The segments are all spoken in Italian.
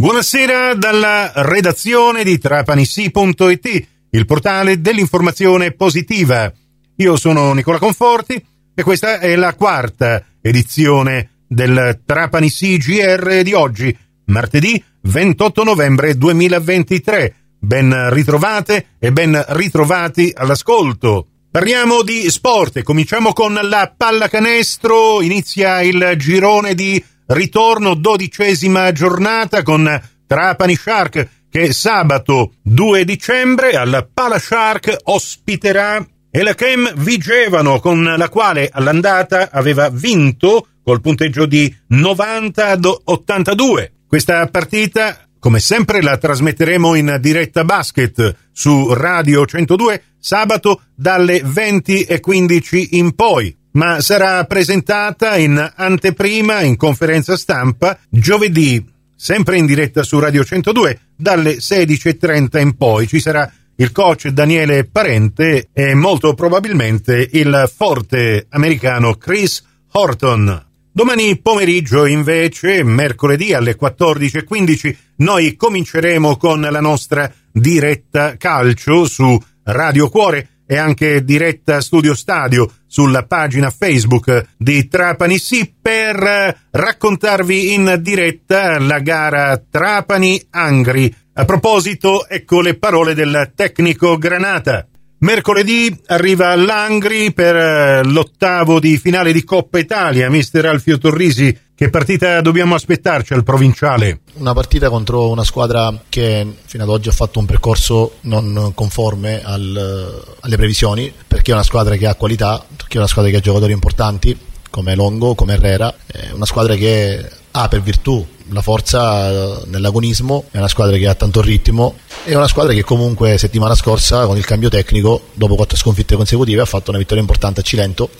Buonasera dalla redazione di trapanissi.it, il portale dell'informazione positiva. Io sono Nicola Conforti e questa è la quarta edizione del Trapanissi GR di oggi, martedì 28 novembre 2023. Ben ritrovate e ben ritrovati all'ascolto. Parliamo di sport e cominciamo con la pallacanestro. Inizia il girone di ritorno, dodicesima giornata con Trapani Shark che sabato 2 dicembre al Pala Shark ospiterà Elachem Vigevano con la quale all'andata aveva vinto col punteggio di 90 ad 82. Questa partita come sempre la trasmetteremo in diretta basket su Radio 102 sabato dalle 20 e 15 in poi, ma sarà presentata in anteprima in conferenza stampa giovedì, sempre in diretta su Radio 102 dalle 16.30 in poi. Ci sarà il coach Daniele Parente e molto probabilmente il forte americano Chris Horton. Domani pomeriggio invece, mercoledì alle 14.15, noi cominceremo con la nostra diretta calcio su Radio Cuore e anche diretta Studio Stadio sulla pagina Facebook di Trapani Sì per raccontarvi in diretta la gara Trapani-Angri. A proposito, ecco le parole del tecnico Granata. Mercoledì arriva l'Angri per eh, l'ottavo di finale di Coppa Italia. Mister Alfio Torrisi, che partita dobbiamo aspettarci al provinciale? Una partita contro una squadra che fino ad oggi ha fatto un percorso non conforme al, alle previsioni, perché è una squadra che ha qualità, perché è una squadra che ha giocatori importanti come Longo, come Herrera, è una squadra che ha per virtù la forza eh, nell'agonismo, è una squadra che ha tanto ritmo, è una squadra che comunque settimana scorsa con il cambio tecnico, dopo quattro sconfitte consecutive, ha fatto una vittoria importante a Cilento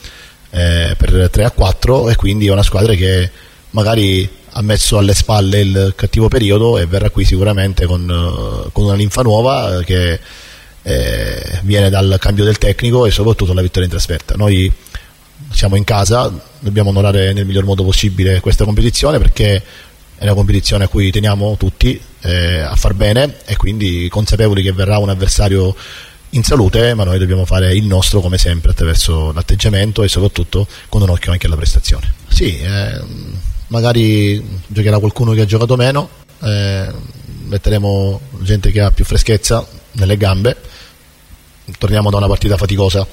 eh, per 3 a 4 e quindi è una squadra che magari ha messo alle spalle il cattivo periodo e verrà qui sicuramente con, eh, con una linfa nuova che eh, viene dal cambio del tecnico e soprattutto la vittoria in trasferta. Noi siamo in casa, dobbiamo onorare nel miglior modo possibile questa competizione perché è una competizione a cui teniamo tutti eh, a far bene e quindi consapevoli che verrà un avversario in salute, ma noi dobbiamo fare il nostro come sempre attraverso l'atteggiamento e soprattutto con un occhio anche alla prestazione. Sì, eh, magari giocherà qualcuno che ha giocato meno, eh, metteremo gente che ha più freschezza nelle gambe, torniamo da una partita faticosa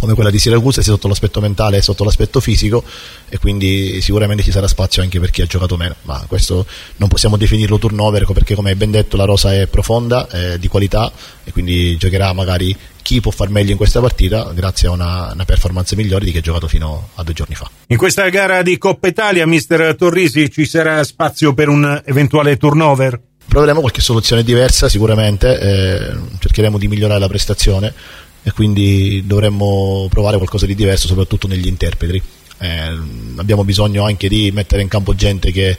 come quella di Siracusa sia sotto l'aspetto mentale e sotto l'aspetto fisico e quindi sicuramente ci sarà spazio anche per chi ha giocato meno, ma questo non possiamo definirlo turnover perché come hai ben detto la rosa è profonda, è di qualità e quindi giocherà magari chi può far meglio in questa partita grazie a una, una, performance migliore di chi ha giocato fino a due giorni fa. In questa gara di Coppa Italia, mister Torrisi, ci sarà spazio per un eventuale turnover? Proveremo qualche soluzione diversa sicuramente, eh, cercheremo di migliorare la prestazione e quindi dovremmo provare qualcosa di diverso soprattutto negli interpreti. Eh, abbiamo bisogno anche di mettere in campo gente che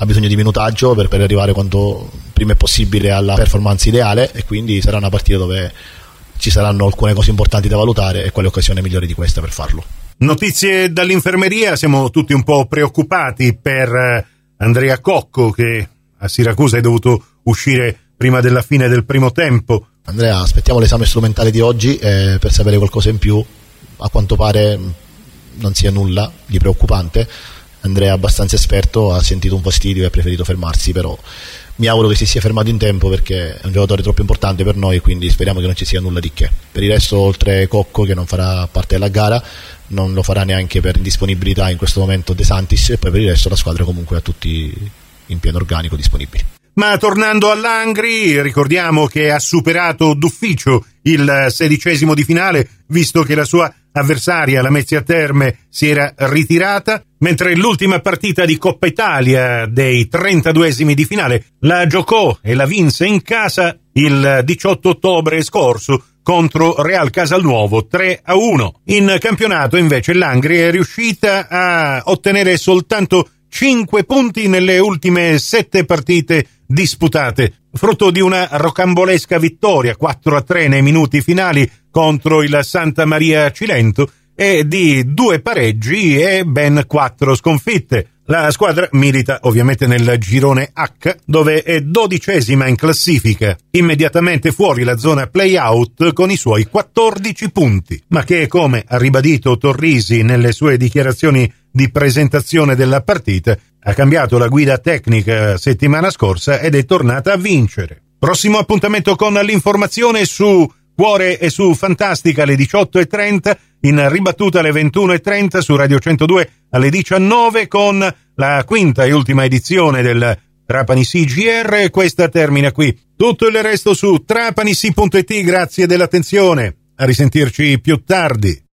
ha bisogno di minutaggio per, per arrivare quanto prima è possibile alla performance ideale e quindi sarà una partita dove ci saranno alcune cose importanti da valutare e quale occasione migliore di questa per farlo. Notizie dall'infermeria, siamo tutti un po' preoccupati per eh, Andrea Cocco che a Siracusa è dovuto uscire prima della fine del primo tempo Andrea, aspettiamo l'esame strumentale di oggi eh, per sapere qualcosa in più. A quanto pare non sia nulla di preoccupante. Andrea è abbastanza esperto, ha sentito un fastidio e ha preferito fermarsi, però mi auguro che si sia fermato in tempo perché è un giocatore troppo importante per noi, quindi speriamo che non ci sia nulla di che. Per il resto, oltre Cocco che non farà parte della gara, non lo farà neanche per indisponibilità in questo momento De Santis e poi per il resto la squadra comunque ha tutti in pieno organico disponibili. Ma tornando all'Angri, ricordiamo che ha superato d'ufficio il sedicesimo di finale, visto che la sua avversaria, la Mezzia Terme, si era ritirata, mentre l'ultima partita di Coppa Italia dei 32esimi di finale la giocò e la vinse in casa il 18 ottobre scorso contro Real Casalnuovo 3 a 1. In campionato invece l'Angri è riuscita a ottenere soltanto 5 punti nelle ultime 7 partite disputate, frutto di una rocambolesca vittoria 4 a 3 nei minuti finali contro il Santa Maria Cilento e di due pareggi e ben quattro sconfitte. La squadra milita ovviamente nel girone H, dove è dodicesima in classifica, immediatamente fuori la zona play-out con i suoi 14 punti, ma che, come ha ribadito Torrisi nelle sue dichiarazioni di presentazione della partita, ha cambiato la guida tecnica settimana scorsa ed è tornata a vincere. Prossimo appuntamento con l'informazione su Cuore e su Fantastica alle 18.30, in ribattuta alle 21.30 su Radio 102 alle 19 con la quinta e ultima edizione del Trapani CGR. Questa termina qui. Tutto il resto su trapanisi.it. Grazie dell'attenzione. A risentirci più tardi.